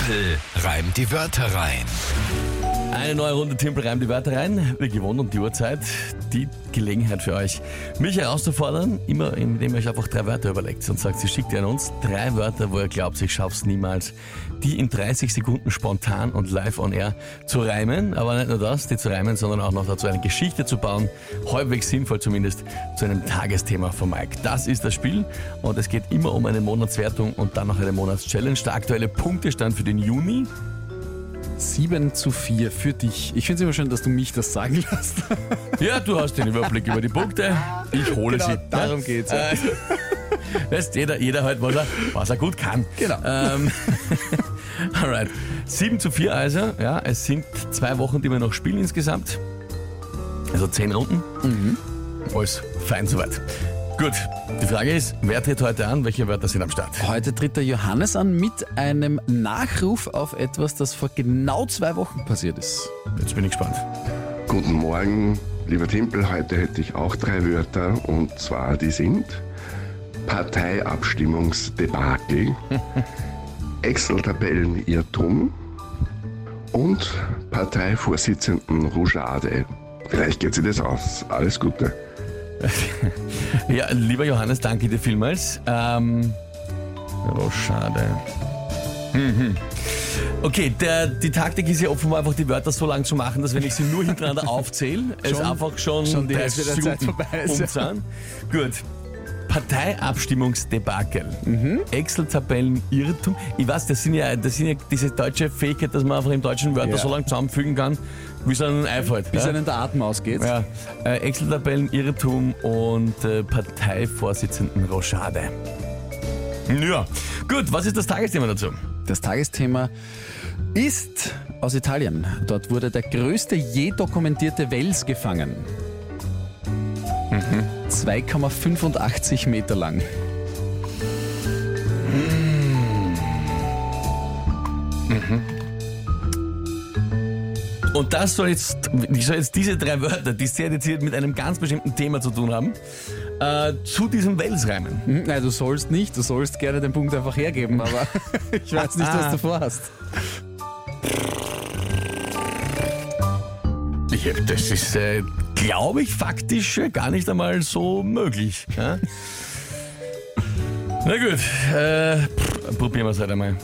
Tempel reimt die Wörter rein. Eine neue Runde Timpel reimt die Wörter rein. Wie gewohnt um die Uhrzeit. Die Gelegenheit für euch, mich herauszufordern, immer indem ihr euch einfach drei Wörter überlegt und sagt, sie schickt ihr an uns drei Wörter, wo ihr glaubt, ich schaff's niemals, die in 30 Sekunden spontan und live on air zu reimen. Aber nicht nur das, die zu reimen, sondern auch noch dazu eine Geschichte zu bauen. Halbwegs sinnvoll zumindest zu einem Tagesthema von Mike. Das ist das Spiel und es geht immer um eine Monatswertung und dann noch eine Monatschallenge. Der aktuelle Punktestand für den Juni 7 zu 4 für dich. Ich finde es immer schön, dass du mich das sagen lässt. Ja, du hast den Überblick über die Punkte. Ich hole Genau, sie. darum geht's. Äh, Weißt, jeder, jeder halt, was er, was er gut kann. Genau. Ähm, alright. 7 zu 4 also. Ja, es sind zwei Wochen, die wir noch spielen insgesamt. Also 10 Runden. Mhm. Alles fein soweit. Gut, die Frage ist, wer tritt heute an? Welche Wörter sind am Start? Heute tritt der Johannes an mit einem Nachruf auf etwas, das vor genau zwei Wochen passiert ist. Jetzt bin ich gespannt. Guten Morgen, lieber Timpel. Heute hätte ich auch drei Wörter und zwar die sind Parteiabstimmungsdebakel, Excel-Tabellenirrtum und Parteivorsitzenden Rougade. Vielleicht geht sich das aus. Alles Gute. Ja, lieber Johannes, danke dir vielmals. Ähm, oh, schade. Mhm. Okay, der, die Taktik ist ja offenbar einfach die Wörter so lang zu machen, dass wenn ich sie nur hintereinander aufzähle, es einfach schon, schon die 30 Hälfte der Zeit vorbei ist, ja. Gut. Parteiabstimmungsdebakel. Excel-Tabellen, Irrtum. Ich weiß, das sind, ja, das sind ja diese deutsche Fähigkeit, dass man einfach im deutschen Wörter Ja. so lang zusammenfügen kann, wie es einem einfällt. Bis ja? einem der Atem ausgeht. Ja, äh, Excel-Tabellen, Irrtum und äh, Parteivorsitzenden Rochade. Ja, gut, was ist das Tagesthema dazu? Das Tagesthema ist aus Italien. Dort wurde der größte je dokumentierte Wels gefangen. 2,85 Meter lang. Und das soll jetzt, ich soll jetzt diese drei Wörter, die sehr dezidiert mit einem ganz bestimmten Thema zu tun haben, äh, zu diesem Wels reimen. Hm, Nein, du sollst nicht. Du sollst gerne den Punkt einfach hergeben, aber ich weiß nicht, was du vorhast. Ja, das ist, äh, glaube ich, faktisch äh, gar nicht einmal so möglich. Ja? Na gut, äh, pff, probieren wir es halt einmal.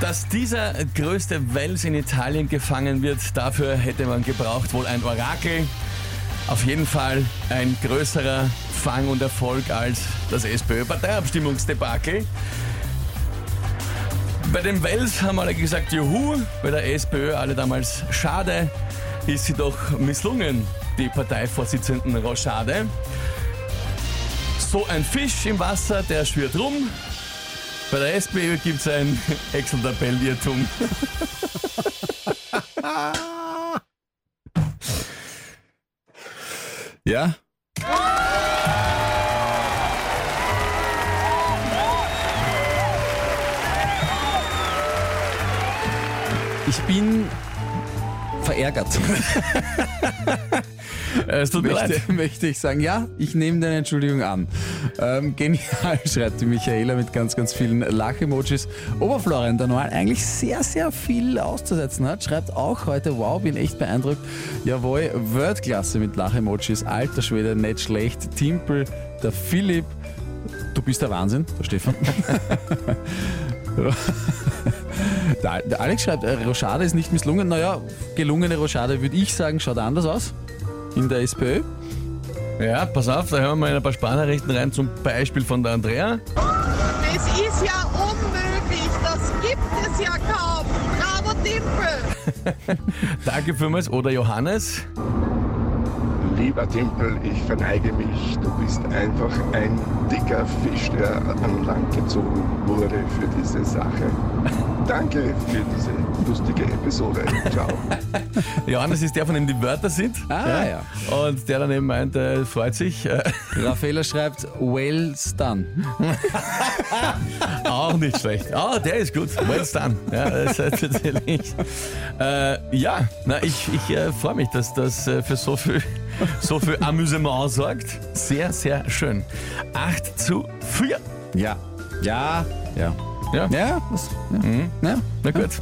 Dass dieser größte Wels in Italien gefangen wird, dafür hätte man gebraucht wohl ein Orakel. Auf jeden Fall ein größerer Fang und Erfolg als das SPÖ-Parteiabstimmungsdebakel. Bei den Wels haben alle gesagt, juhu, bei der SPÖ alle damals schade, ist sie doch misslungen, die Parteivorsitzenden Rochade. So ein Fisch im Wasser, der schwirrt rum. Bei der SPÖ gibt es ein Excel-Tabellenirrtum. Ja? Ich bin verärgert, Es tut mir leid. möchte, möchte ich sagen. Ja, ich nehme deine Entschuldigung an. Ähm, genial, schreibt die Michaela mit ganz, ganz vielen Lach-Emojis. Oberflorian, der normal eigentlich sehr, sehr viel auszusetzen hat, schreibt auch heute, wow, bin echt beeindruckt. Jawohl, Worldklasse mit Lach-Emojis. Alter Schwede, nicht schlecht. Timpel, der Philipp, du bist der Wahnsinn, der Stefan. Der, Alex schreibt, äh, Rochade ist nicht misslungen. Naja, gelungene Rochade würde ich sagen, schaut anders aus. In der SPÖ. Ja, pass auf, da hören wir mal ein paar Sparnachrichten rein, zum Beispiel von der Andrea. Das ist ja unmöglich, das gibt es ja kaum. Bravo Timpel! Danke vielmals. Oder Johannes. Lieber Timpel, ich verneige mich. Du bist einfach ein dicker Fisch, der an Land gezogen wurde für diese Sache. Danke für diese lustige Episode. Ciao. Johannes ist der, von dem die Wörter sind. Ah, ja. Und der dann eben meint, äh, freut sich. Äh, Raffaella schreibt, well done. auch nicht schlecht. Ah, der ist gut. Well done. Ja, das ist natürlich. Äh, ja, na, ich, ich äh, freue mich, dass das äh, für so viel so für Amüsement sorgt. Sehr, sehr schön. 8 zu 4. Ja. Ja. Ja. Ja, Ja. Das, ja. ja. na gut.